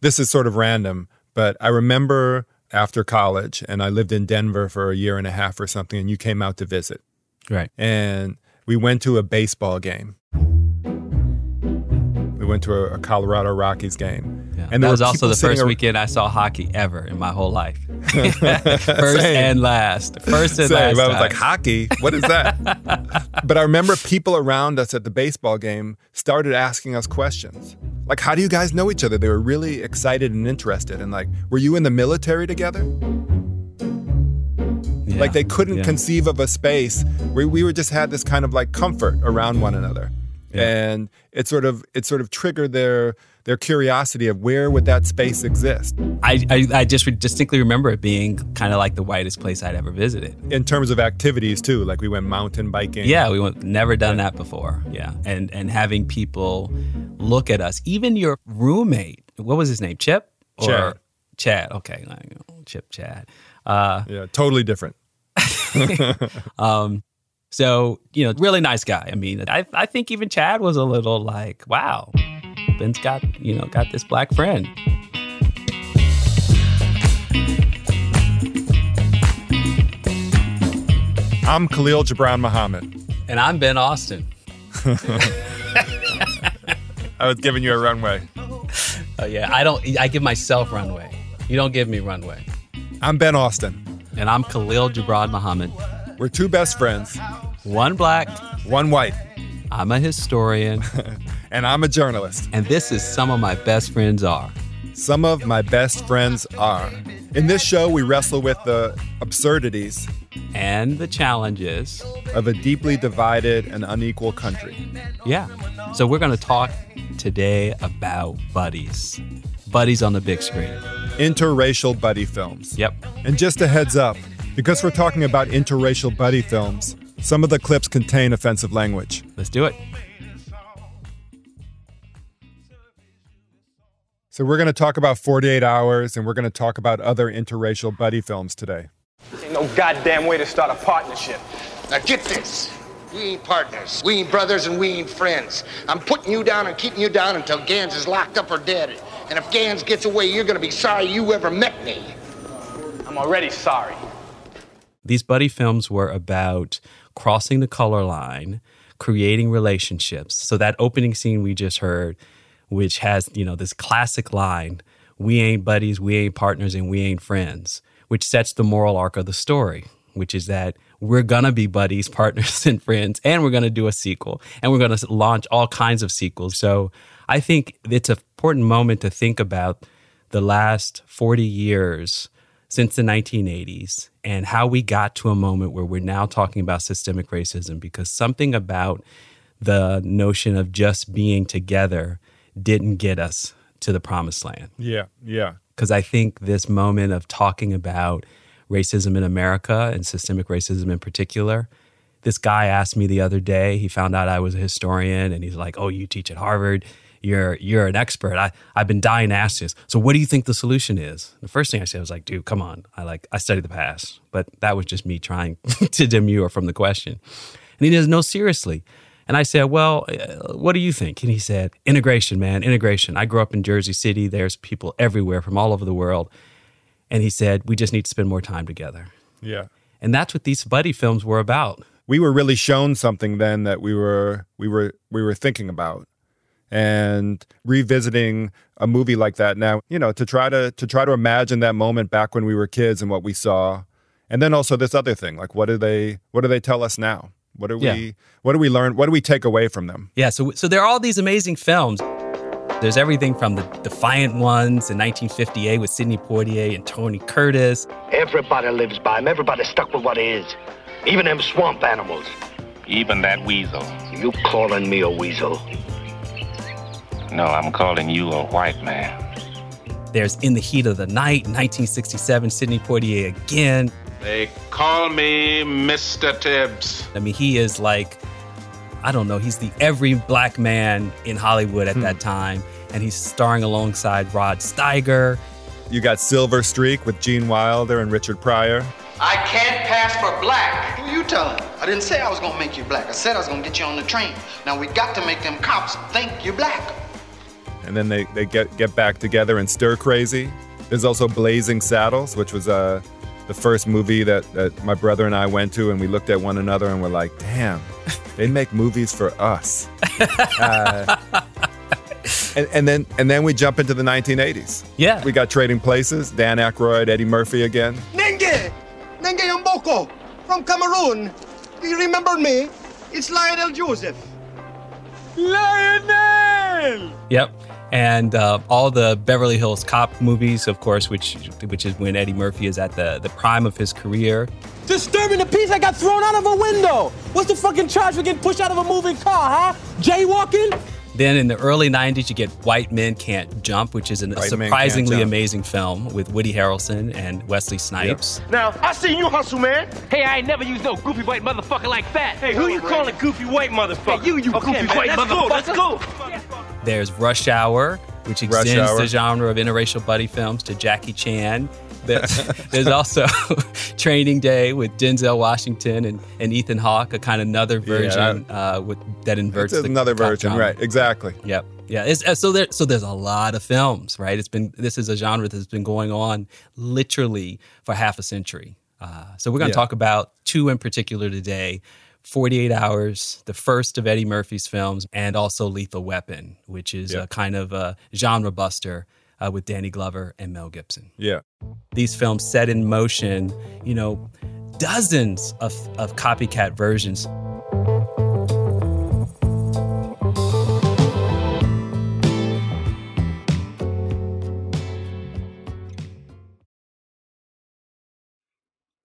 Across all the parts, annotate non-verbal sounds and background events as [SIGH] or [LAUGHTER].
this is sort of random, but I remember after college, and I lived in Denver for a year and a half or something, and you came out to visit. Right. And we went to a baseball game. We went to a, a Colorado Rockies game. Yeah. And that was also the first ar- weekend I saw hockey ever in my whole life. [LAUGHS] first Same. and last. First and Same. last. I was time. like, hockey? What is that? [LAUGHS] but I remember people around us at the baseball game started asking us questions. Like, how do you guys know each other? They were really excited and interested. And like, were you in the military together? Yeah. Like they couldn't Yeah. conceive of a space where we were just had this kind of like comfort around one another. And it sort of it sort of triggered their their curiosity of where would that space exist I, I, I just distinctly remember it being kind of like the whitest place I'd ever visited. in terms of activities too. Like we went mountain biking. Yeah, we went, never done that before. Yeah, and and having people look at us, even your roommate, what was his name, Chip? Or- Chad. Chad. Okay, Chip. Chad. Uh, Yeah, totally different. [LAUGHS] um, so you know, really nice guy. I mean, I I think even Chad was a little like, wow, Ben's got you know got this black friend. I'm Khalil Gibran Muhammad. And I'm Ben Austin. [LAUGHS] I was giving you a runway. Oh yeah, I don't. I give myself runway. You don't give me runway. I'm Ben Austin. And I'm Khalil Gibran Muhammad. We're two best friends, One black. one white, I'm a historian. [LAUGHS] and I'm a journalist. and this is some of my best friends are. Some of my best friends are. In this show, we wrestle with the absurdities And the challenges. of a deeply divided and unequal country. Yeah. So we're going to talk today about buddies. Buddies on the big screen. Interracial buddy films. Yep. And just a heads up, because we're talking about interracial buddy films, some of the clips contain offensive language. Let's do it. So we're going to talk about 48 Hours and we're going to talk about other interracial buddy films today. Ain't no goddamn way to start a partnership. Now get this. We ain't partners. We ain't brothers and we ain't friends. I'm putting you down and keeping you down until Gans is locked up or dead. And if Gans gets away, you're gonna be sorry you ever met me. I'm already sorry. These buddy films were about crossing the color line, creating relationships. So that opening scene we just heard, which has, you know, this classic line, we ain't buddies, we ain't partners, and we ain't friends, which sets the moral arc of the story, which is that we're gonna be buddies, [LAUGHS] partners, and friends, and we're gonna do a sequel, and we're gonna launch all kinds of sequels. So I think it's an important moment to think about the last 40 years since the 1980s and how we got to a moment where we're now talking about systemic racism because something about the notion of just being together didn't get us to the promised land. Yeah, yeah. Because I think this moment of talking about racism in America and systemic racism in particular, this guy asked me the other day, he found out I was a historian and he's like, Oh, you teach at Harvard. You're you're an expert. I, I've been dying to ask this. So what do you think the solution is? The first thing I said was like, dude, come on. I like I studied the past. But that was just me trying [LAUGHS] to demur from the question. And he says, No, seriously. And I said, Well, uh, what do you think? And he said, Integration, man, integration. I grew up in Jersey City. There's people everywhere from all over the world. And he said, We just need to spend more time together. Yeah. And that's what these buddy films were about. We were really shown something then that we were we were we were thinking about. And revisiting a movie like that now, you know, to try to to try to imagine that moment back when we were kids and what we saw. And then also this other thing, like what do they what do they tell us now? What do Yeah. we what do we learn? What do we take away from them? Yeah, so so there are all these amazing films. There's everything from the Defiant Ones in 1958 with Sidney Poitier and Tony Curtis. Everybody lives by him. Everybody's stuck with what is. Even them swamp animals. Even that weasel. You calling me a weasel? No, I'm calling you a white man. There's In the Heat of the Night, 1967, Sidney Poitier again. They call me Mr. Tibbs. I mean, he is like, I don't know, he's the every black man in Hollywood at that time. And he's starring alongside Rod Steiger. You got Silver Streak with Gene Wilder and Richard Pryor. I can't pass for black. Who you telling? I didn't say I was gonna make you black. I said I was gonna get you on the train. Now we got to make them cops think you're black. and then they, they get get back together and stir crazy. There's also Blazing Saddles, which was uh, the first movie that, that my brother and I went to, and we looked at one another and were like, "Damn, [LAUGHS] they make movies for us." [LAUGHS] Uh, and, and then and then we jump into the 1980s. Yeah. We got Trading Places, Dan Aykroyd, Eddie Murphy again. Nenge! Nenge Mboko from Cameroon. Do you remember me? It's Lionel Joseph. Lionel! Yep. And uh, all the Beverly Hills Cop movies, of course, which which is when Eddie Murphy is at the, the prime of his career. Disturbing the peace, I got thrown out of a window. What's the fucking charge for getting pushed out of a moving car, huh? Jaywalking? Then in the early 90s, you get White Men Can't Jump, which is a White surprisingly amazing film with Woody Harrelson and Wesley Snipes. Now, I seen you hustle, man. Hey, I ain't never used no goofy white motherfucker like that. Hey, who you calling goofy white motherfucker? Hey, you, you okay, goofy man, white let's motherfucker. Go, let's go. There's Rush Hour, which Rush extends Hour. the genre of interracial buddy films to Jackie Chan. [LAUGHS] There's, also [LAUGHS] Training Day with Denzel Washington and, and Ethan Hawke, a kind of another version uh, with, that inverts It's the another cop version, genre. right? Exactly. Yep. Yeah. It's, uh, so there. So there's a lot of films, right? It's been. This is a genre that's been going on literally for half a century. Uh, so we're going to Yeah. talk about two in particular today. 48 Hours, the first of Eddie Murphy's films, and also Lethal Weapon, which is a kind of a genre buster uh, with Danny Glover and Mel Gibson. Yeah. These films set in motion, you know, dozens of, of copycat versions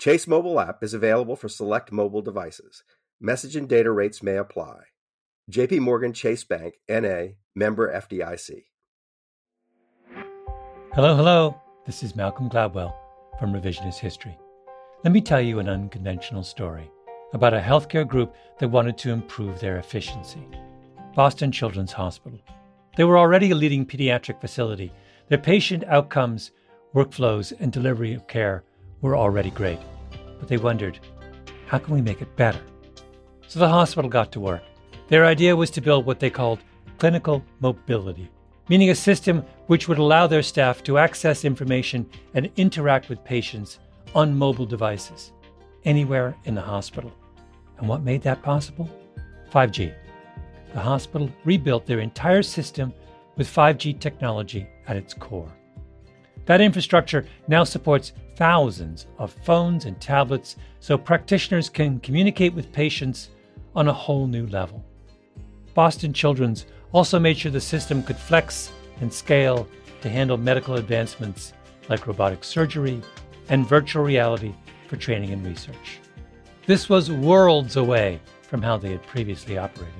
Chase mobile app is available for select mobile devices. Message and data rates may apply. JP Morgan Chase Bank NA member FDIC. Hello, hello. This is Malcolm Gladwell from Revisionist History. Let me tell you an unconventional story about a healthcare group that wanted to improve their efficiency. Boston Children's Hospital. They were already a leading pediatric facility. Their patient outcomes, workflows, and delivery of care were already great. But they wondered, how can we make it better? So the hospital got to work. Their idea was to build what they called clinical mobility, meaning a system which would allow their staff to access information and interact with patients on mobile devices anywhere in the hospital. And what made that possible? 5G. The hospital rebuilt their entire system with 5G technology at its core. That infrastructure now supports thousands of phones and tablets so practitioners can communicate with patients on a whole new level. Boston Children's also made sure the system could flex and scale to handle medical advancements like robotic surgery and virtual reality for training and research. This was worlds away from how they had previously operated.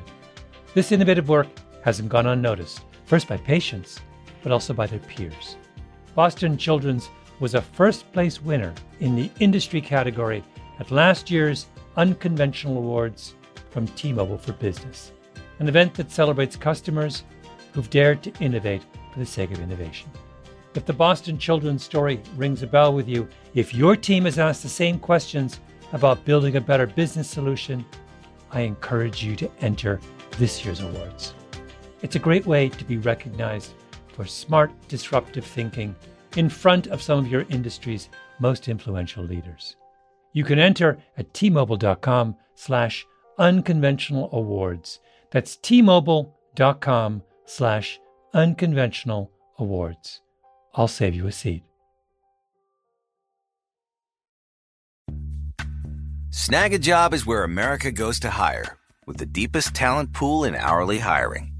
This innovative work hasn't gone unnoticed, first by patients, but also by their peers. Boston Children's was a first place winner in the industry category at last year's Unconventional Awards from T Mobile for Business, an event that celebrates customers who've dared to innovate for the sake of innovation. If the Boston Children's story rings a bell with you, if your team has asked the same questions about building a better business solution, I encourage you to enter this year's awards. It's a great way to be recognized for smart, disruptive thinking in front of some of your industry's most influential leaders. You can enter at tmobile.com slash unconventional awards. That's tmobile.com slash unconventional awards. I'll save you a seat. Snagajob is where America goes to hire, with the deepest talent pool in hourly hiring.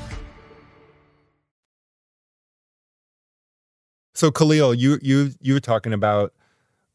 So Khalil, you you you were talking about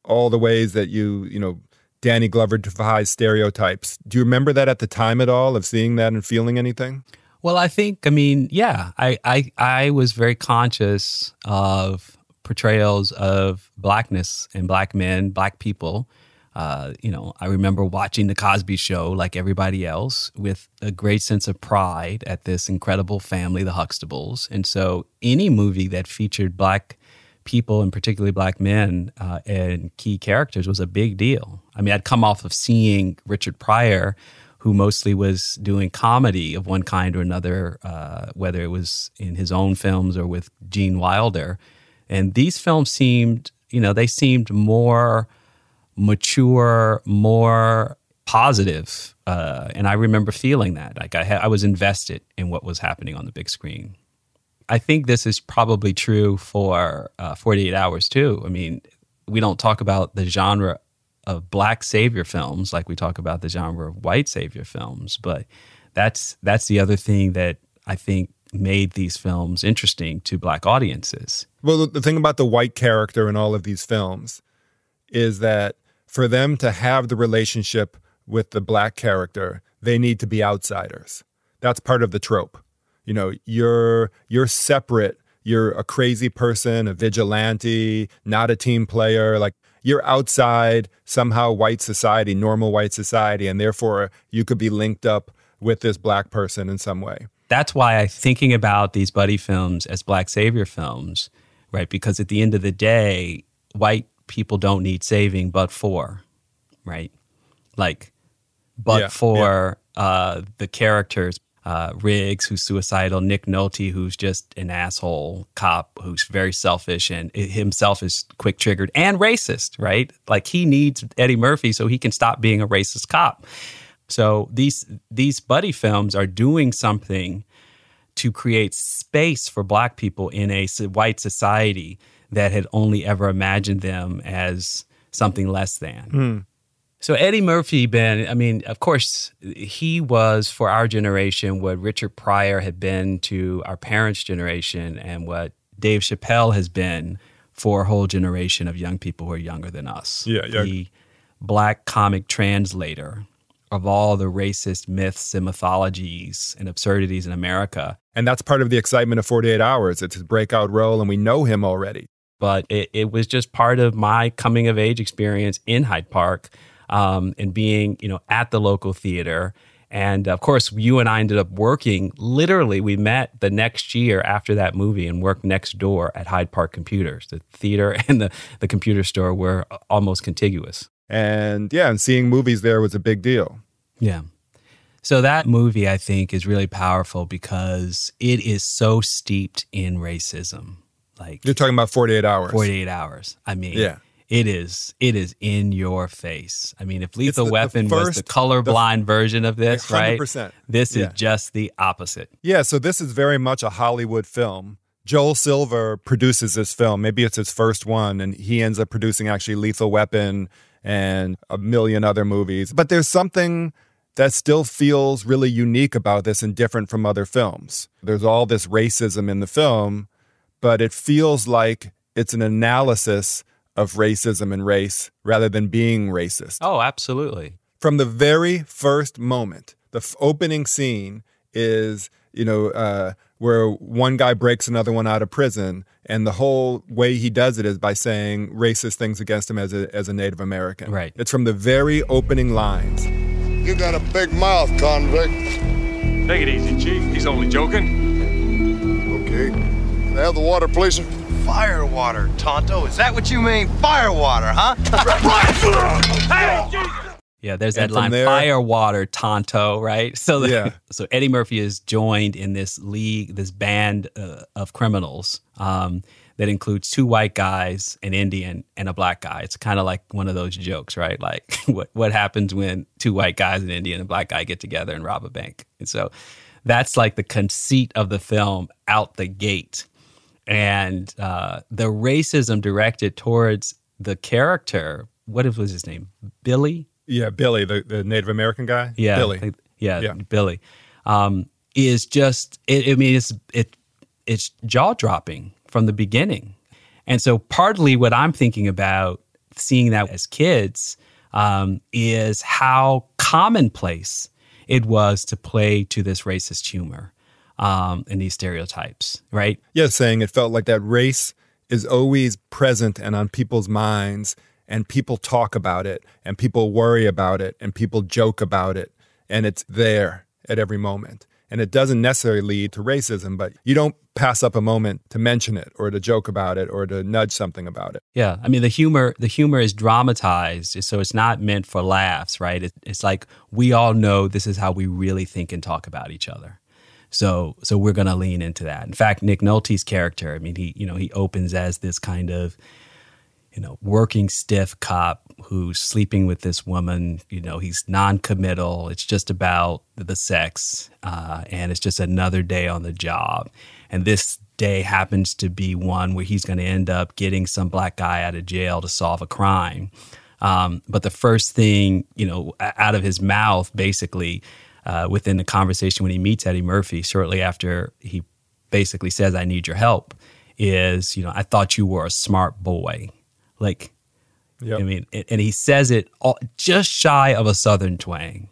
all the ways that you you know Danny Glover defies stereotypes. Do you remember that at the time at all of seeing that and feeling anything? Well, I think I mean, yeah, I I I was very conscious of portrayals of blackness and black men, black people. Uh, you know, I remember watching the Cosby Show like everybody else with a great sense of pride at this incredible family, the Huxtables. And so, any movie that featured black people and particularly black men uh, and key characters was a big deal. I mean, I'd come off of seeing Richard Pryor, who mostly was doing comedy of one kind or another, uh, whether it was in his own films or with Gene Wilder. And these films seemed, you know, they seemed more mature, more positive. Uh, and I remember feeling that. Like I, ha- I was invested in what was happening on the big screen. I think this is probably true for uh, 48 Hours too. I mean, we don't talk about the genre of black savior films like we talk about the genre of white savior films, but that's that's the other thing that I think made these films interesting to black audiences. Well, the thing about the white character in all of these films is that for them to have the relationship with the black character, they need to be outsiders. That's part of the trope. You know, you're you're separate. You're a crazy person, a vigilante, not a team player. Like you're outside somehow white society, normal white society, and therefore you could be linked up with this black person in some way that's why I thinking about these buddy films as black savior films, right? Because at the end of the day, white people don't need saving, but for, right? Like, but yeah, for yeah. Uh, the characters, uh, Riggs, who's suicidal, Nick Nolte, who's just an asshole cop who's very selfish and himself is quick triggered and racist, right? Like he needs Eddie Murphy so he can stop being a racist cop. So these these buddy films are doing something to create space for black people in a white society that had only ever imagined them as something less than. Mm. So Eddie Murphy, Ben, I mean, of course, he was for our generation what Richard Pryor had been to our parents' generation and what Dave Chappelle has been for a whole generation of young people who are younger than us. Yeah, yeah. The black comic translator of all the racist myths and mythologies and absurdities in America. And that's part of the excitement of 48 Hours. It's his breakout role, and we know him already. But it, it was just part of my coming of age experience in Hyde Park um, and being, you know, at the local theater. And of course, you and I ended up working. Literally, we met the next year after that movie and worked next door at Hyde Park Computers. The theater [LAUGHS] and the, the computer store were almost contiguous. And yeah, and seeing movies there was a big deal. Yeah. So that movie, I think, is really powerful because it is so steeped in racism. Like you're talking about 48 hours. 48 hours. I mean, yeah. It is. It is in your face. I mean, if Lethal the- the Weapon first- was the colorblind version of this, right? 100%. This Yeah. is just the opposite. Yeah, so this is very much a Hollywood film. Joel Silver produces this film. Maybe it's his first one, and he ends up producing actually Lethal Weapon and a million other movies. But there's something that still feels really unique about this and different from other films. There's all this racism in the film, but it feels like it's an analysis of racism and race rather than being racist Oh, absolutely. from the very first moment. The f- opening scene is, you know, uh, where one guy breaks another one out of prison, and the whole way he does it is by saying racist things against him as a as a Native American. Right. It's from the very opening lines. You got a big mouth, convict. Take it easy, Chief. He's only joking. Okay. Can I have the water, please? Fire water, Tonto. Is that what you mean? Fire water, huh? [LAUGHS] Yeah, there's And that line, there- fire, water, Tonto, right? [LAUGHS] So, the, Yeah. so Eddie Murphy is joined in this league, this band uh, of criminals um, that includes two white guys, an Indian, and a black guy. It's kind of like one of those jokes, right? Like [LAUGHS] what what happens when two white guys, an Indian, and a black guy get together and rob a bank? And so that's like the conceit of the film out the gate, and uh, the racism directed towards the character. What was his name? Billy. Yeah, Billy, the, the Native American guy. Yeah, Billy. I- yeah, Yeah. Billy, um, is just. It, I mean, it's it it's jaw dropping from the beginning, and so partly what I'm thinking about seeing that as kids um, is how commonplace it was to play to this racist humor um, and these stereotypes, right? Yeah, saying it felt like that race is always present and on people's minds, and people talk about it, and people worry about it, and people joke about it, and it's there at every moment. And it doesn't necessarily lead to racism, but you don't pass up a moment to mention it or to joke about it or to nudge something about it. Yeah, I mean the humor the humor is dramatized, so it's not meant for laughs, right? It, it's like we all know this is how we really think and talk about each other. So so we're going to lean into that. In fact, Nick Nolte's character, I mean he you know he opens as this kind of you know working stiff cop who's sleeping with this woman. You know he's non-committal. It's just about the sex, uh, and it's just another day on the job. And this day happens to be one where he's going to end up getting some black guy out of jail to solve a crime. Um, but the first thing, you know, out of his mouth, basically, uh, within the conversation when he meets Eddie Murphy, shortly after he basically says, I need your help, is, you know, I thought you were a smart boy. Like, I mean, and and he says it all, just shy of a Southern twang.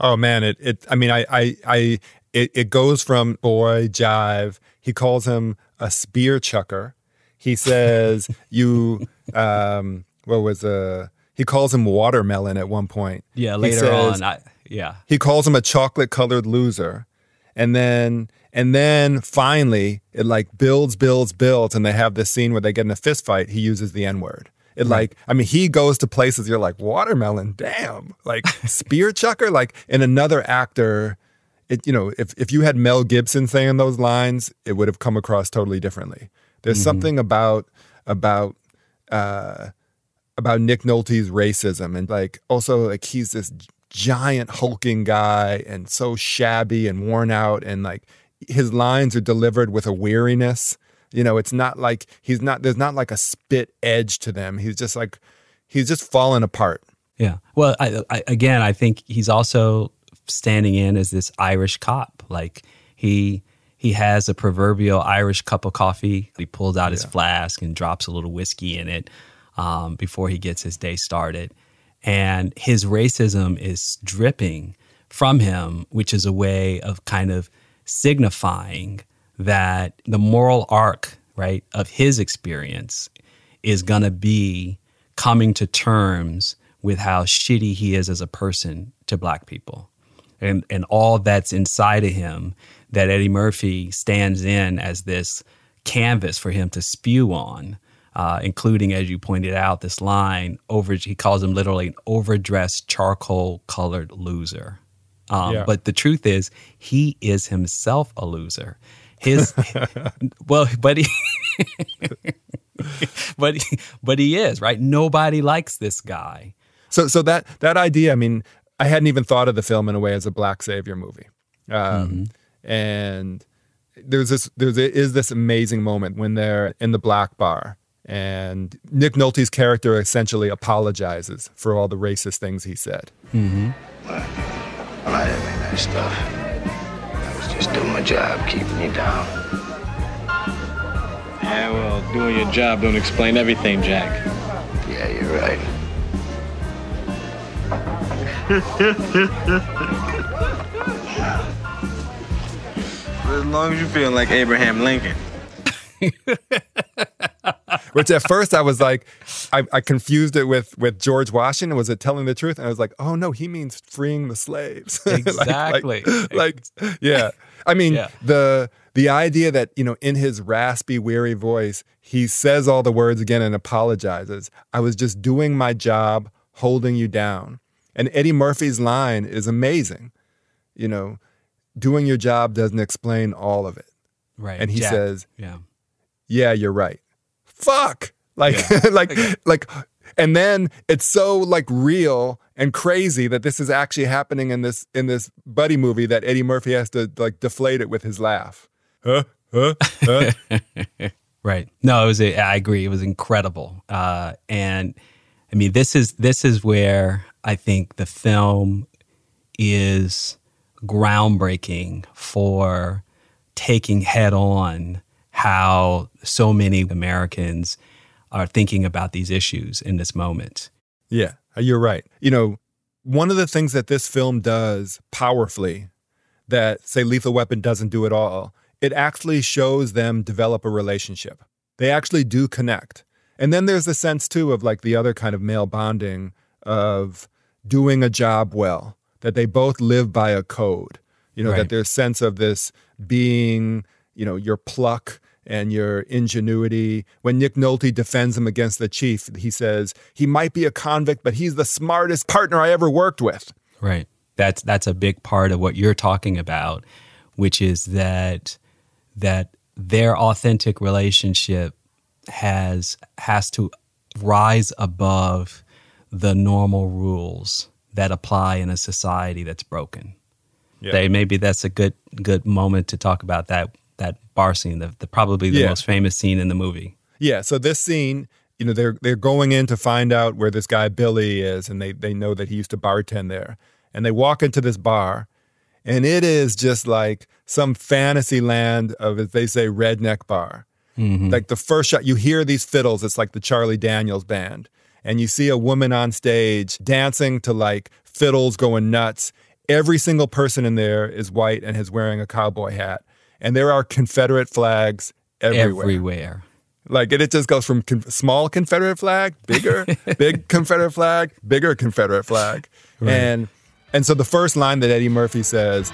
Oh man, it it I mean I I I it, it goes from boy jive. He calls him a spear chucker. He says [LAUGHS] you um what was uh he calls him watermelon at one point. Yeah, later says- on, I, yeah. He calls him a chocolate colored loser. And then and then finally it like builds, builds, builds, and they have this scene where they get in a fist fight. He uses the N-word. It like, I mean, he goes to places you're like, watermelon, damn. Like [LAUGHS] spear chucker, like in another actor, it you know, if if you had Mel Gibson saying those lines, it would have come across totally differently. There's Mhm. something about about uh about Nick Nolte's racism and like also like he's this giant hulking guy and so shabby and worn out and like his lines are delivered with a weariness. You know, it's not like he's not there's not like a spit edge to them. He's just like he's just falling apart. Yeah. Well, I, I, again, I think he's also standing in as this Irish cop. Like he he has a proverbial Irish cup of coffee. He pulls out his flask and drops a little whiskey in it um, before he gets his day started. And his racism is dripping from him, which is a way of kind of signifying that the moral arc, right, of his experience is going to be coming to terms with how shitty he is as a person to black people. And, and all that's inside of him that Eddie Murphy stands in as this canvas for him to spew on, uh, including, as you pointed out, this line over. He calls him literally an overdressed charcoal colored loser. Um, yeah. But the truth is, he is himself a loser. His [LAUGHS] well, but he. [LAUGHS] but he, but he is right. Nobody likes this guy. So so that that idea. I mean, I hadn't even thought of the film in a way as a black savior movie. Um, mm-hmm and there's this there's is this amazing moment when they're in the black bar and Nick Nolte's character essentially apologizes for all the racist things he said. Mm-hmm. Well, I didn't mean that stuff. I was just doing my job, keeping you down. Yeah, well, doing your job don't explain everything, Jack. Yeah, you're right. as long as you feel like Abraham Lincoln. [LAUGHS] Which at first I was like, I, I, confused it with with George Washington. Was it telling the truth? And I was like, oh no, he means freeing the slaves. Exactly. [LAUGHS] like, like, [LAUGHS] like, yeah. I mean, yeah. the the idea that you know in his raspy, weary voice, he says all the words again and apologizes. I was just doing my job, holding you down. And Eddie Murphy's line is amazing. You know, doing your job doesn't explain all of it. Right. And he Jack. says, Yeah. Yeah, you're right. Fuck. Like yeah. [LAUGHS] like like and then it's so like real and crazy that this is actually happening in this in this buddy movie that Eddie Murphy has to like deflate it with his laugh. Huh? Huh? huh? [LAUGHS] right. No, it was a, I agree. It was incredible. Uh, and I mean this is this is where I think the film is groundbreaking for taking head on how so many Americans are thinking about these issues in this moment. Yeah, you're right. You know, one of the things that this film does powerfully that, say, Lethal Weapon doesn't do at all, it actually shows them develop a relationship. They actually do connect. And then there's the sense, too, of like the other kind of male bonding of doing a job well that they both live by a code. You know, right. that there's sense of this being, you know, your pluck and your ingenuity. When Nick Nolte defends him against the chief, he says, he might be a convict, but he's the smartest partner I ever worked with. Right. That's that's a big part of what you're talking about, which is that that their authentic relationship has has to rise above the normal rules that apply in a society that's broken. Yeah. They maybe that's a good good moment to talk about that that bar scene, the, the probably the yeah. most famous scene in the movie. Yeah. So this scene, you know, they're they're going in to find out where this guy Billy is, and they they know that he used to bartend there, and they walk into this bar, and it is just like some fantasy land of, as they say, redneck bar. Mm-hmm. Like the first shot, you hear these fiddles. It's like the Charlie Daniels band and you see a woman on stage dancing to like fiddles going nuts. Every single person in there is white and is wearing a cowboy hat. And there are Confederate flags everywhere. Everywhere. Like it, it just goes from con- small Confederate flag, bigger, [LAUGHS] big Confederate flag, bigger Confederate flag. Right. And and so the first line that Eddie Murphy says,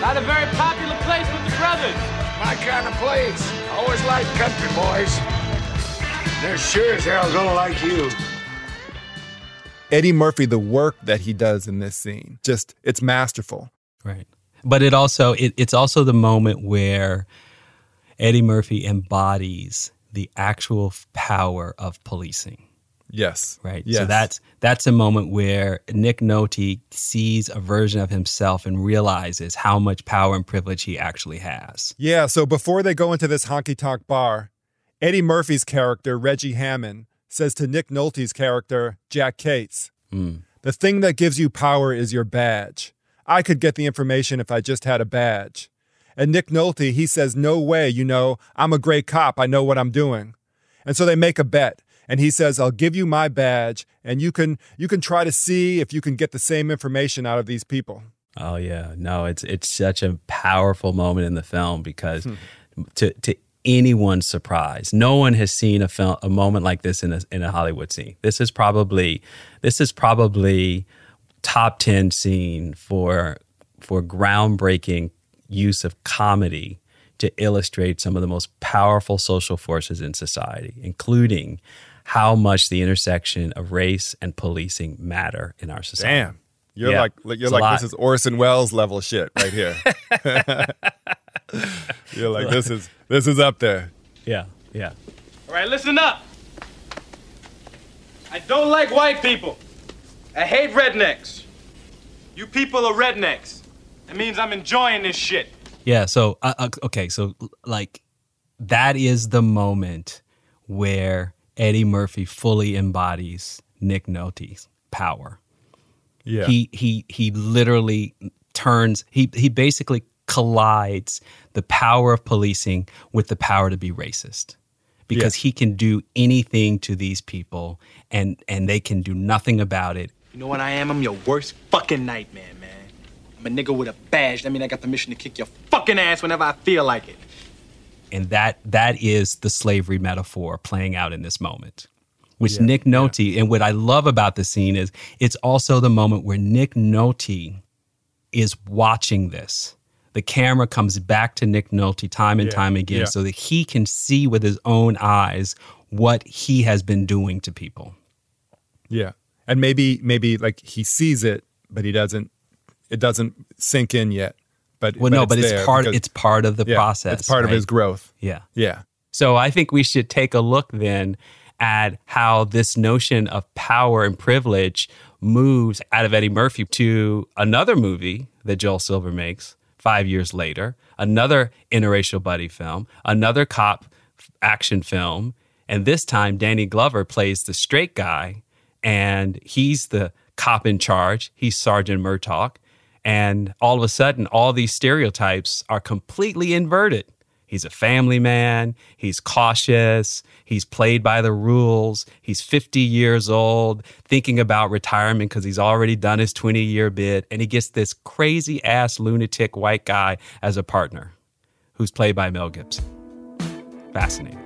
Not a very popular place with the brothers. My kind of place. Always like country boys. They're sure as hell gonna like you. Eddie Murphy, the work that he does in this scene, just it's masterful. Right. But it also it, it's also the moment where Eddie Murphy embodies the actual power of policing. Yes. Right. Yes. So that's that's a moment where Nick Nolte sees a version of himself and realizes how much power and privilege he actually has. Yeah. So before they go into this honky tonk bar, Eddie Murphy's character, Reggie Hammond, says to Nick Nolte's character, Jack Cates, mm. the thing that gives you power is your badge. I could get the information if I just had a badge. And Nick Nolte, he says, No way, you know, I'm a great cop. I know what I'm doing. And so they make a bet. and he says, "I'll give you my badge, and you can you can try to see if you can get the same information out of these people." Oh yeah, no, it's it's such a powerful moment in the film because hmm. to to anyone's surprise, no one has seen a film a moment like this in a in a Hollywood scene. This is probably this is probably top ten scene for for groundbreaking use of comedy to illustrate some of the most powerful social forces in society, including how much the intersection of race and policing matter in our society. Damn. You're yeah, like you're like this is Orson Welles level shit right here. [LAUGHS] you're like this is this is up there. Yeah, yeah. All right, listen up. I don't like white people. I hate rednecks. You people are rednecks. That means I'm enjoying this shit. Yeah. So uh, uh okay. So like that is the moment where Eddie Murphy fully embodies Nick Nolte's power. Yeah. He he he literally turns he he basically collides the power of policing with the power to be racist. Because yeah. he can do anything to these people and and they can do nothing about it. You know what I am? I'm your worst fucking nightmare, man. I'm a nigga with a badge. That means I got permission to kick your fucking ass whenever I feel like it. And that that is the slavery metaphor playing out in this moment which yeah, Nick Nolte, yeah. and what I love about the scene is it's also the moment where Nick Nolte is watching this. The camera comes back to Nick Nolte time and yeah, time again so that he can see with his own eyes what he has been doing to people. Yeah. And maybe maybe like he sees it, but he doesn't it doesn't sink in yet. But well, but no, it's but it's part it's part of the process. It's part right? of his growth. Yeah. Yeah. So I think we should take a look then at how this notion of power and privilege moves out of Eddie Murphy to another movie that Joel Silver makes five years later, another interracial buddy film, another cop action film. And this time, Danny Glover plays the straight guy, and he's the cop in charge. He's Sergeant Murtaugh. And all of a sudden, all these stereotypes are completely inverted. He's a family man. He's cautious. He's played by the rules. He's 50 years old, thinking about retirement because he's already done his 20 year bid. And he gets this crazy ass lunatic white guy as a partner who's played by Mel Gibson. Fascinating.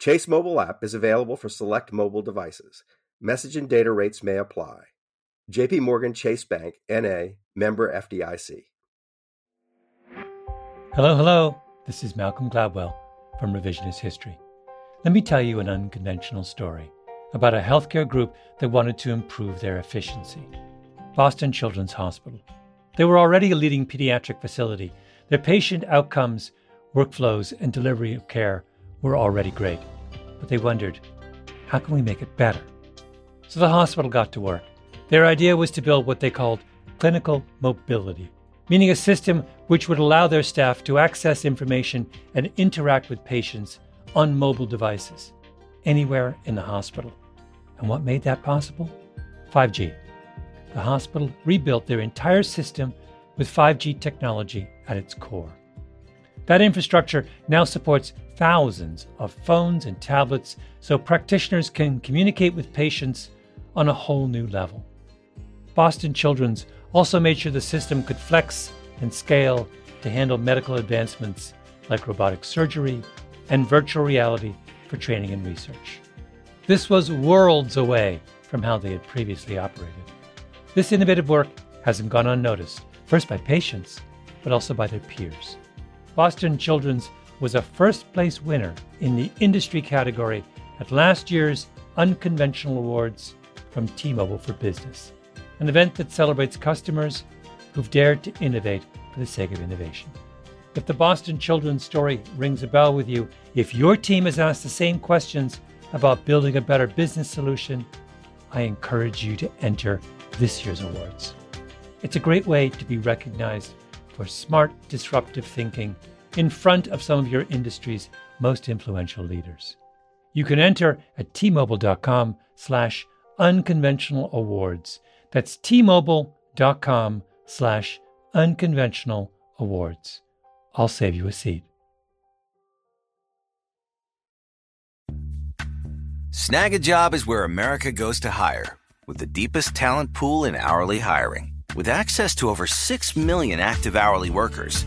Chase mobile app is available for select mobile devices. Message and data rates may apply. JP Morgan Chase Bank NA member FDIC. Hello, hello. This is Malcolm Gladwell from Revisionist History. Let me tell you an unconventional story about a healthcare group that wanted to improve their efficiency. Boston Children's Hospital. They were already a leading pediatric facility. Their patient outcomes, workflows, and delivery of care were already great, but they wondered, how can we make it better? So the hospital got to work. Their idea was to build what they called clinical mobility, meaning a system which would allow their staff to access information and interact with patients on mobile devices anywhere in the hospital. And what made that possible? 5G. The hospital rebuilt their entire system with 5G technology at its core. That infrastructure now supports thousands of phones and tablets so practitioners can communicate with patients on a whole new level. Boston Children's also made sure the system could flex and scale to handle medical advancements like robotic surgery and virtual reality for training and research. This was worlds away from how they had previously operated. This innovative work hasn't gone unnoticed, first by patients, but also by their peers. Boston Children's was a first place winner in the industry category at last year's Unconventional Awards from T Mobile for Business, an event that celebrates customers who've dared to innovate for the sake of innovation. If the Boston Children's story rings a bell with you, if your team has asked the same questions about building a better business solution, I encourage you to enter this year's awards. It's a great way to be recognized for smart, disruptive thinking in front of some of your industry's most influential leaders. You can enter at tmobile.com slash unconventional awards. That's tmobile.com slash unconventional awards. I'll save you a seat. Snagajob is where America goes to hire, with the deepest talent pool in hourly hiring. With access to over 6 million active hourly workers,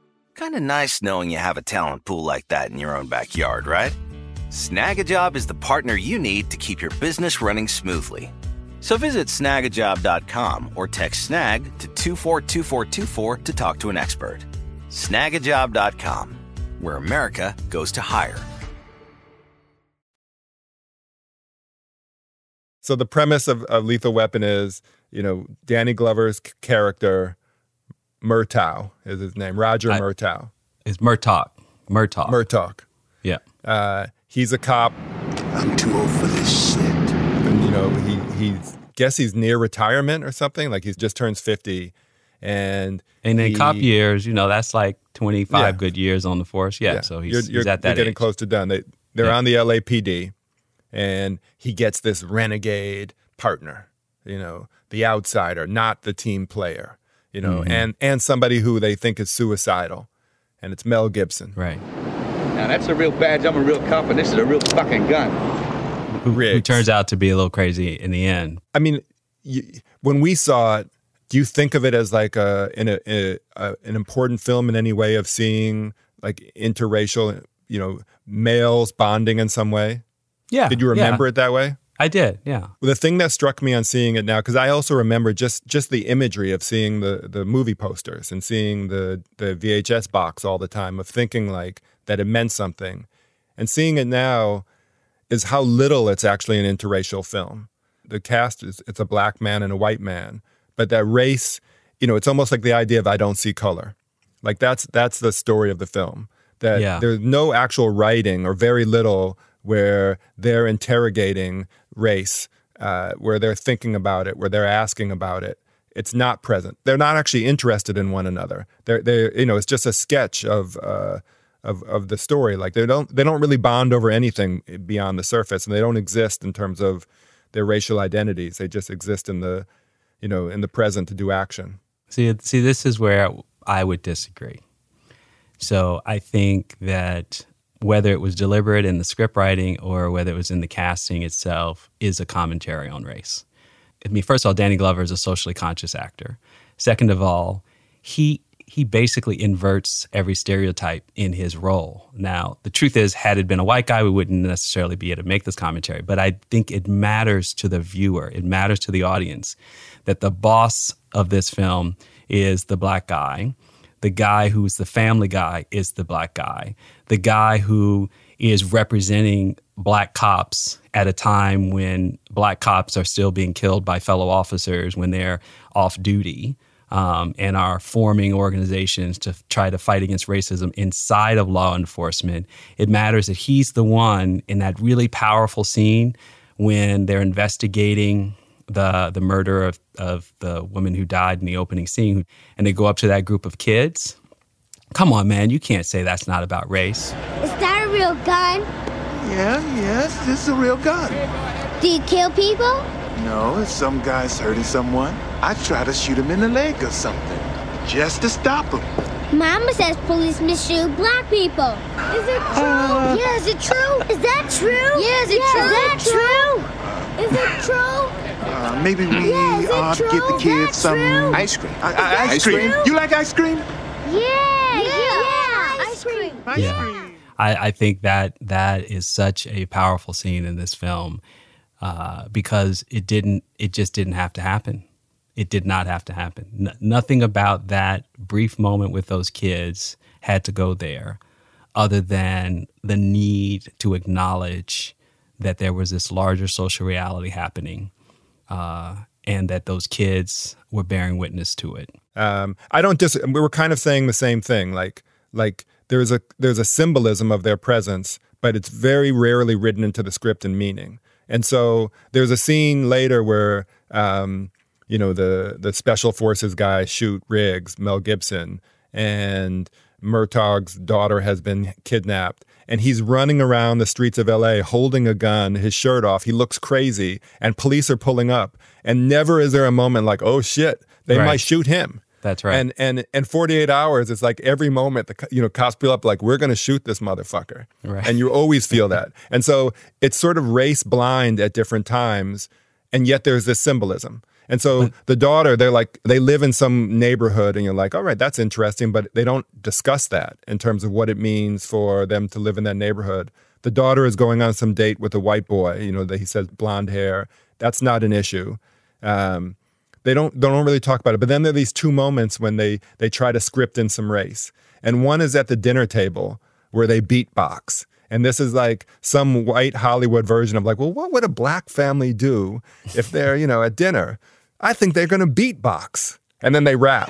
Kind of nice knowing you have a talent pool like that in your own backyard, right? Snagajob is the partner you need to keep your business running smoothly. So visit snagajob.com or text snag to 242424 to talk to an expert. Snagajob.com, where America goes to hire. So the premise of, of Lethal Weapon is, you know, Danny Glover's character, Murtaugh is his name, Roger I- Murtaugh. It's Murtaugh. Murtaugh. Murtaugh. yeah. Uh, he's a cop. I'm too old for this shit. And, you know, he he's guess he's near retirement or something. Like he's just turns fifty, and And in he- cop years, you know, that's like 25 Yeah. good years on the force. Yeah. So he's, you're, he's you're- at that you're getting age. close to done. They they're Yeah. on the LAPD, and he gets this renegade partner. You know, the outsider, not the team player. You know, Mhm. and and somebody who they think is suicidal, and it's Mel Gibson. Right. Now that's a real badge. I'm a real cop, and this is a real fucking gun. Who, who turns out to be a little crazy in the end. I mean, you, when we saw it, do you think of it as like a, in a, a, a an important film in any way of seeing like interracial, you know, males bonding in some way? Yeah. Did you yeah. remember it that way? I did. Yeah. The thing that struck me on seeing it now, because I also remember just just the imagery of seeing the the movie posters and seeing the the VHS box all the time, of thinking like that it meant something, and seeing it now is how little it's actually an interracial film. The cast is it's a black man and a white man, but that race, you know, it's almost like the idea of I don't see color. Like that's that's the story of the film. That Yeah. there's no actual writing or very little where they're interrogating race, uh, where they're thinking about it, where they're asking about it. It's not present. They're not actually interested in one another. They're they you know it's just a sketch of. Uh, of, of the story like they don't they don't really bond over anything beyond the surface and they don't exist in terms of their racial identities they just exist in the you know in the present to do action See, see, this is where I would disagree. So I think that whether it was deliberate in the script writing or whether it was in the casting itself is a commentary on race. I mean, first of all, Danny Glover is a socially conscious actor. Second of all, he he basically inverts every stereotype in his role. Now, the truth is, had it been a white guy, we wouldn't necessarily be able to make this commentary. But I think it matters to the viewer, it matters to the audience that the boss of this film is the black guy. The guy who's the family guy is the black guy. The guy who is representing black cops at a time when black cops are still being killed by fellow officers when they're off duty um, and are forming organizations to try to fight against racism inside of law enforcement. It matters that he's the one in that really powerful scene when they're investigating the the murder of, of the woman who died in the opening scene and they go up to that group of kids. Come on, man, you can't say that's not about race. Is that a real gun? Yeah, yes, this is a real gun. Do you kill people? No, if some guy's hurting someone, I try to shoot him in the leg or something, just to stop him. Mama says policemen shoot black people. Is it true? yeah, is it true? Is that true? Yeah, is it true? Is that true? Is it true? Uh, maybe we Yeah, ought to get the kids some true? ice cream. I- I- Is ice that cream. You like ice cream? Yeah, yeah, ice cream. yeah. I, I think that that is such a powerful scene in this film uh, because it didn't. It just didn't have to happen. It did not have to happen. N- nothing about that brief moment with those kids had to go there, other than the need to acknowledge that there was this larger social reality happening, uh, and that those kids were bearing witness to it. Um, I don't dis. We were kind of saying the same thing. Like like there's a there's a symbolism of their presence, but it's very rarely written into the script and meaning. And so there's a scene later where um, you know the the special forces guy shoot Riggs, Mel Gibson, and Murtaugh's daughter has been kidnapped. And he's running around the streets of LA holding a gun, his shirt off. He looks crazy, and police are pulling up. And never is there a moment like, oh shit, they Right. might shoot him. That's right. And and and 48 hours, it's like every moment the you know cops pull up like we're going to shoot this motherfucker, Right. and you always feel that. And so it's sort of race blind at different times, and yet there's this symbolism. And so the daughter, they're like they live in some neighborhood, and you're like, all right, that's interesting, but they don't discuss that in terms of what it means for them to live in that neighborhood. The daughter is going on some date with a white boy, you know, that he says blonde hair. That's not an issue. Um, they don't they don't really talk about it. But then there are these two moments when they they try to script in some race, and one is at the dinner table where they beatbox. And this is like some white Hollywood version of like, well, what would a black family do if they're you know at dinner? I think they're going to beatbox, and then they rap.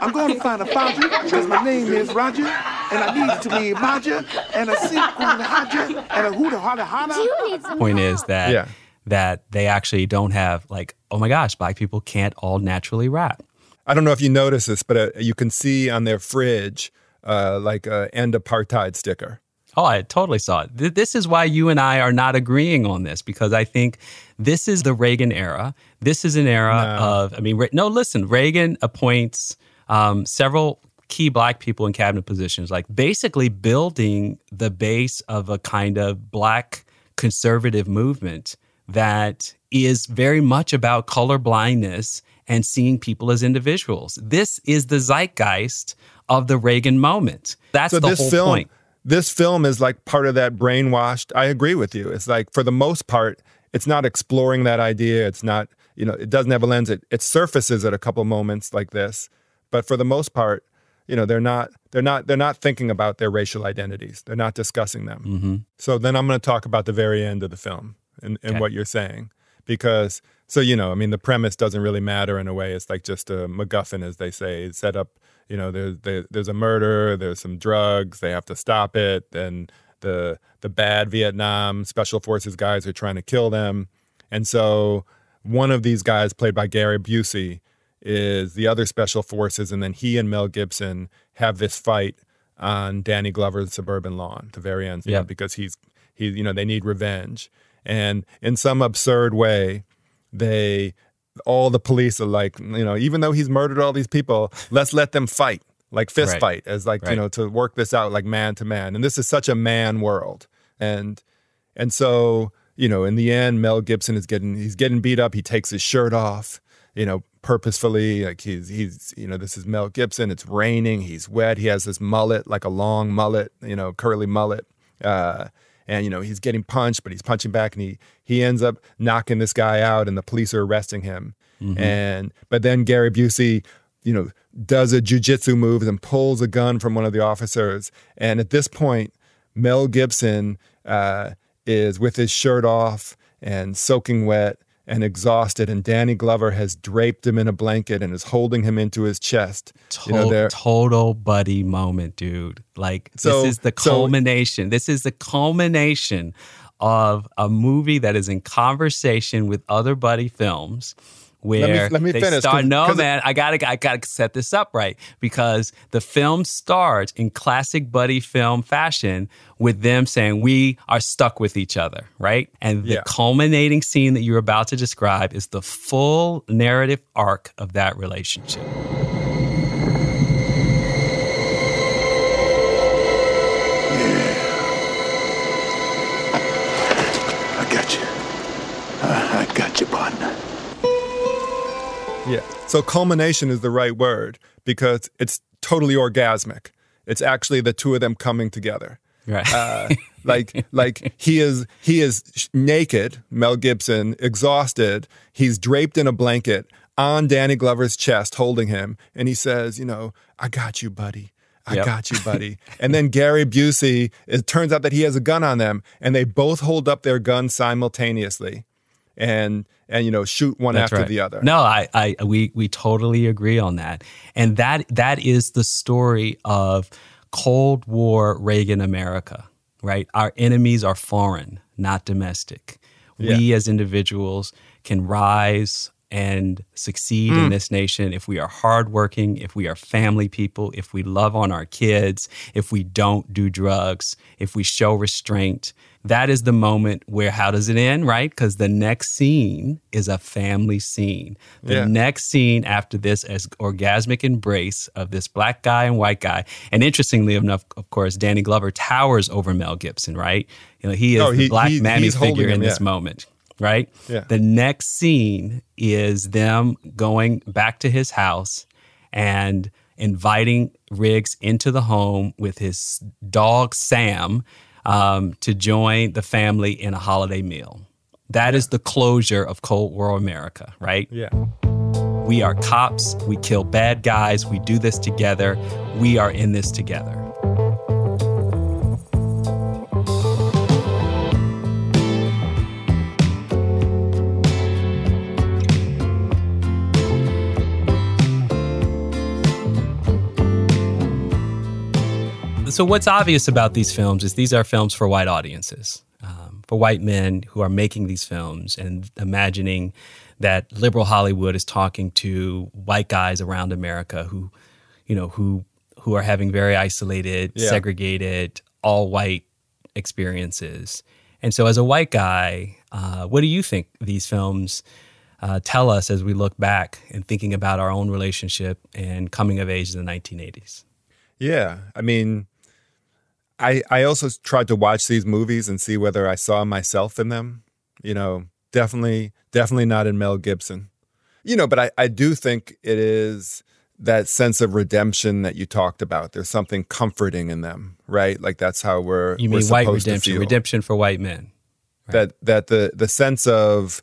I'm going to find a fountain because my name is Roger, and I need to be Roger, and a silk on the Roger, and a hooter hotter hotter. point is that Yeah. that they actually don't have like oh my gosh black people can't all naturally rap I don't know if you notice this, but uh, you can see on their fridge uh, like a end apartheid sticker. Oh i totally saw it this is why you and i are not agreeing on this because i think this is the reagan era this is an era of i mean no listen reagan appoints um, several key black people in cabinet positions like basically building the base of a kind of black conservative movement that is very much about color blindness and seeing people as individuals. This is the zeitgeist of the Reagan moment. That's so the whole film, point. This film is like part of that brainwashed. I agree with you. It's like for the most part, it's not exploring that idea. It's not, you know, it doesn't have a lens. It it surfaces at a couple moments like this, but for the most part, you know, they're not they're not they're not thinking about their racial identities. They're not discussing them. Mm-hmm. So then I'm going to talk about the very end of the film and, and Okay. what you're saying. Because, so, you know, I mean, the premise doesn't really matter in a way. It's like just a MacGuffin, as they say. Set up, you know, there's, there, there's a murder, there's some drugs, they have to stop it. And the, the bad Vietnam special forces guys are trying to kill them. And so one of these guys, played by Gary Busey, is the other special forces. And then he and Mel Gibson have this fight on Danny Glover's suburban lawn at the very end, Yeah. because he's he you know they need revenge, and in some absurd way, they all the police are like you know even though he's murdered all these people, let's let them fight like fist Right. fight as like you know to work this out like man to man, and this is such a man world, and and so you know in the end, Mel Gibson is getting he's getting beat up. He takes his shirt off, you know, purposefully. Like he's he's you know this is Mel Gibson. It's raining. He's wet. He has this mullet, like a long mullet, you know, curly mullet. Uh, and you know he's getting punched, but he's punching back, and he he ends up knocking this guy out, and the police are arresting him. Mhm. And but then Gary Busey, you know, does a jujitsu move and pulls a gun from one of the officers. And at this point, Mel Gibson uh, is with his shirt off and soaking wet and exhausted, and Danny Glover has draped him in a blanket and is holding him into his chest. To- you know, total buddy moment, dude. Like So- this is the so- culmination. this is the culmination of a movie that is in conversation with other buddy films. Where let me they finish, start. 'cause- No, 'cause it- man, I gotta, I gotta set this up right because the film starts in classic buddy film fashion with them saying we are stuck with each other, right? And the Yeah. culminating scene that you're about to describe is the full narrative arc of that relationship. I got you. Uh, I got you, partner. Yeah. So culmination is the right word because it's totally orgasmic. It's actually the two of them coming together. Right. Uh, like like he is he is naked, Mel Gibson, exhausted. He's draped in a blanket on Danny Glover's chest, holding him, and he says, "You know, I got you, buddy. I Yep. got you, [LAUGHS] buddy." and then Gary Busey. It turns out that he has a gun on them, and they both hold up their guns simultaneously, and and you know shoot one That's after right. the other. No, I, I, we, we totally agree on that, and that that is the story of Cold War Reagan America, right? Our enemies are foreign, not domestic. We as individuals can rise and succeed in Mm. this nation if we are hardworking, if we are family people, if we love on our kids, if we don't do drugs, if we show restraint. That is the moment where how does it end, right? Because the next scene is a family scene. The Yeah. next scene after this is orgasmic embrace of this black guy and white guy. And interestingly enough, of course, Danny Glover towers over Mel Gibson, right? You know, he is Oh, the black he- mammy figure in him, this yeah. moment, right? Yeah. The next scene is them going back to his house and inviting Riggs into the home with his dog Sam um, to join the family in a holiday meal. That is the closure of Cold War America, right? Yeah. We are cops. We kill bad guys. We do this together. We are in this together. So, what's obvious about these films is these are films for white audiences, um, for white men who are making these films and imagining that liberal Hollywood is talking to white guys around America who, you know, who who are having very isolated, Yeah. segregated, all white experiences. And so, as a white guy, uh, what do you think these films uh, tell us as we look back and thinking about our own relationship and coming of age in the 1980s? Yeah, I mean, I I also tried to watch these movies and see whether I saw myself in them. You know, definitely definitely not in Mel Gibson. You know, but I I do think it is that sense of redemption that you talked about. There's something comforting in them, right? Like that's how we're You we're white supposed to redemption, redemption for white men. that that the the sense of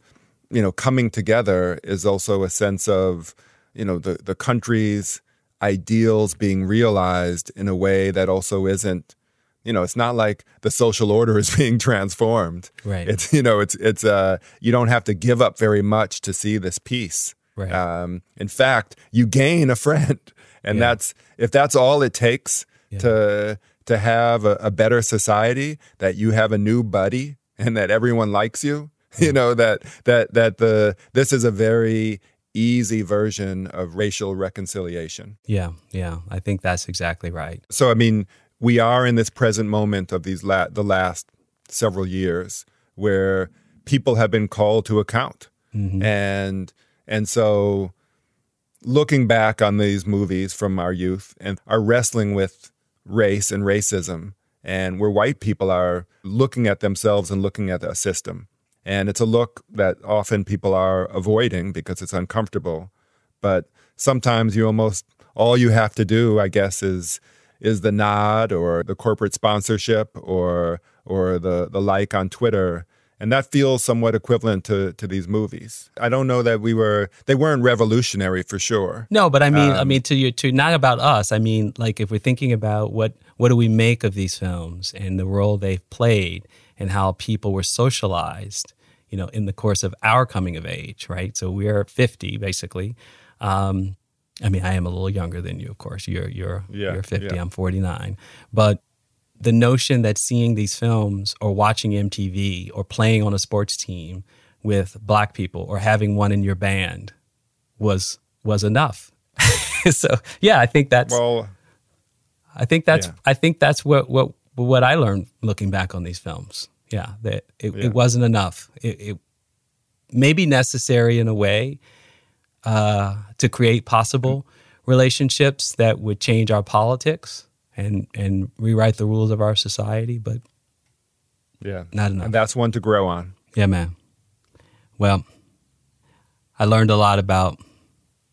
you know coming together is also a sense of you know the the country's ideals being realized in a way that also isn't you know it's not like the social order is [LAUGHS] being transformed Right. it's you know it's it's uh you don't have to give up very much to see this peace Right. um in fact you gain a friend [LAUGHS] and Yeah. that's if that's all it takes to to have a, a better society that you have a new buddy and that everyone likes you [LAUGHS] you know that that that the this is a very easy version of racial reconciliation Yeah, yeah. I think that's exactly right. so i mean we are in this present moment of these la- the last several years where people have been called to account. Mhm. and and so looking back on these movies from our youth and are wrestling with race and racism and where white people are looking at themselves and looking at a system. And it's a look that often people are avoiding because it's uncomfortable. But sometimes you almost all you have to do i guess is is the nod or the corporate sponsorship or or the the like on twitter and that feels somewhat equivalent to to these movies i don't know that we were they weren't revolutionary for sure No, but I mean, I Um, mean, to you, to not about us. I mean, like if we're thinking about what what do we make of these films and the role they've played and how people were socialized, you know, in the course of our coming of age, right? So we're fifty, basically. Um, I mean, I am a little younger than you, of course. You're you're Yeah, you're fifty. yeah. I'm forty nine, but the notion that seeing these films or watching MTV or playing on a sports team with black people or having one in your band was was enough. [LAUGHS] so yeah, I think that's well I think that's yeah. I think that's what what what I learned looking back on these films. Yeah, that it, it wasn't enough. It, it may be necessary in a way uh, to create possible relationships that would change our politics and and rewrite the rules of our society, but yeah not enough. and that's one to grow on Yeah, man. Well, I learned a lot about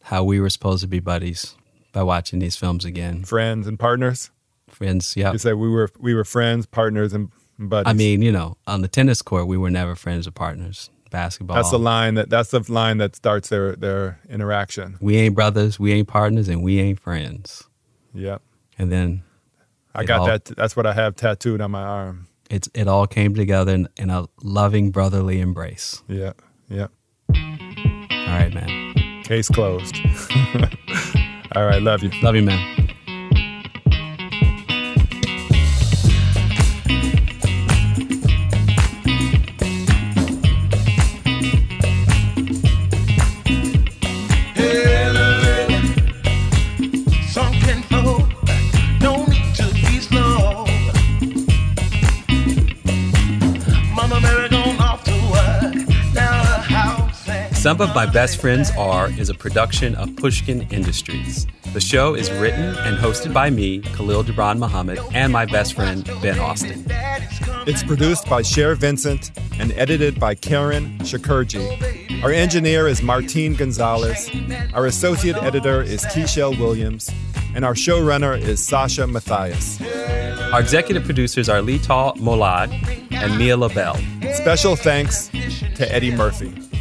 how we were supposed to be buddies by watching these films again. Friends and partners. Friends, yeah. You said we were we were friends, partners, and buddies. I mean, you know, on the tennis court, we were never friends or partners. Basketball. that's the line that that's the line that starts their their interaction. We ain't brothers, we ain't partners, and we ain't friends. Yep. And then I got all- that. That's what I have tattooed on my arm. It's it all came together in, in a loving brotherly embrace. Yeah. Yeah. All right, man. Case closed. [LAUGHS] All right. Love you. Love you, man. Some of My Best Friends Are is a production of Pushkin Industries. The show is written and hosted by me, Khalil Gibran Muhammad, and my best friend, Ben Austin. It's produced by Cher Vincent and edited by Karen Shakerdge. Our engineer is Martine Gonzalez. Our associate editor is Keishel Williams. And our showrunner is Sasha Matthias. Our executive producers are Lital Molad and Mia LaBelle. Special thanks to Eddie Murphy.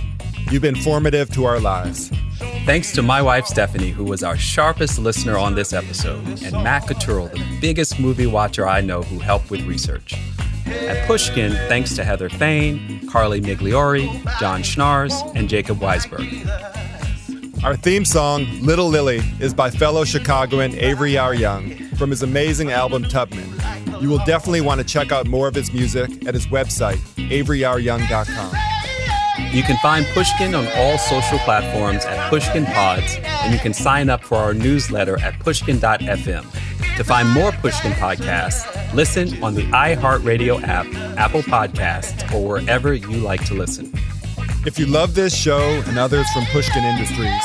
You've been formative to our lives. Thanks to my wife Stephanie, who was our sharpest listener on this episode, and Matt Cottrell, the biggest movie watcher I know who helped with research. At Pushkin, thanks to Heather Fain, Carly Migliori, John Schnars, and Jacob Weisberg. Our theme song, Little Lily, is by fellow Chicagoan Avery R. Young from his amazing album Tubman. You will definitely want to check out more of his music at his website, averyryoung.com. You can find Pushkin on all social platforms at Pushkin Pods, and you can sign up for our newsletter at pushkin.fm. To find more Pushkin podcasts, listen on the iHeartRadio app, Apple Podcasts, or wherever you like to listen. If you love this show and others from Pushkin Industries,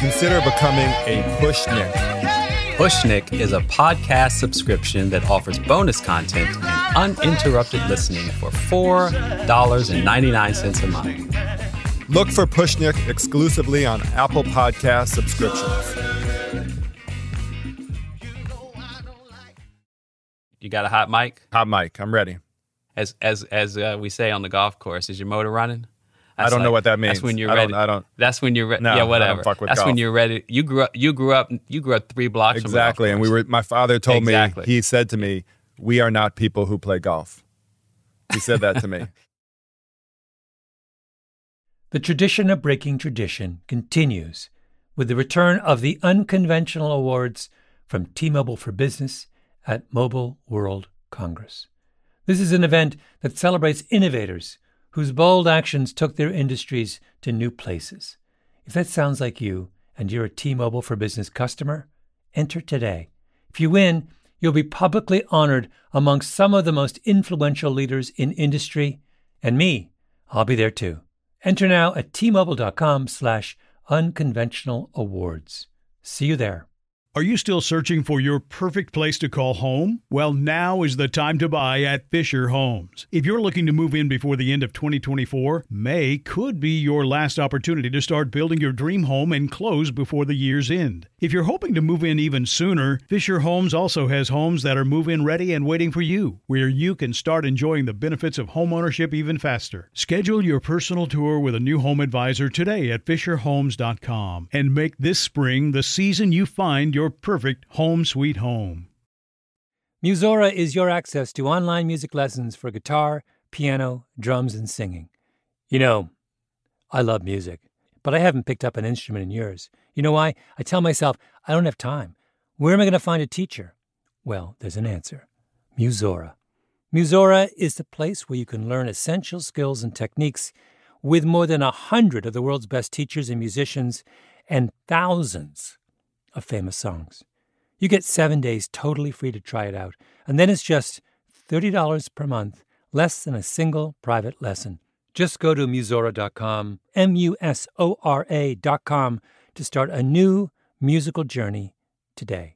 consider becoming a Pushnik. Pushnik is a podcast subscription that offers bonus content uninterrupted listening for $4.99 a month. Look for Pushnik exclusively on Apple Podcast subscriptions. You got a hot mic? Hot mic. I'm ready. As as as uh, we say on the golf course, is your motor running? I don't know what that means. That's when you're I don't- ready. I don't- That's when you're ready. No, I yeah, don't whatever. fuck with That's when you're ready. You grew up. You grew up. You grew up three blocks Exactly. from And we were my father told Exactly. me he said to me, "We are not people who play golf." He said that to me. [LAUGHS] The tradition of breaking tradition continues with the return of the unconventional awards from T Mobile for Business at Mobile World Congress. This is an event that celebrates innovators whose bold actions took their industries to new places. If that sounds like you and you're a T Mobile for Business customer, enter today. If you win, you'll be publicly honored among some of the most influential leaders in industry, and me, I'll be there too. Enter now at tmobile.com slash unconventional awards. See you there. Are you still searching for your perfect place to call home? Well, now is the time to buy at Fisher Homes. If you're looking to move in before the end of 2024, May could be your last opportunity to start building your dream home and close before the year's end. If you're hoping to move in even sooner, Fisher Homes also has homes that are move in ready and waiting for you, where you can start enjoying the benefits of homeownership even faster. Schedule your personal tour with a new home advisor today at FisherHomes.com and make this spring the season you find your perfect home sweet home. Musora is your access to online music lessons for guitar, piano, drums, and singing. You know, I love music, but I haven't picked up an instrument in years. You know why? I tell myself, I don't have time. Where am I going to find a teacher? Well, there's an answer Musora. Musora is the place where you can learn essential skills and techniques with more than a hundred of the world's best teachers and musicians and thousands of famous songs. You get seven days totally free to try it out, and then it's just $30 per month, less than a single private lesson. Just go to Musora.com, M U S O R A.com, to start a new musical journey today.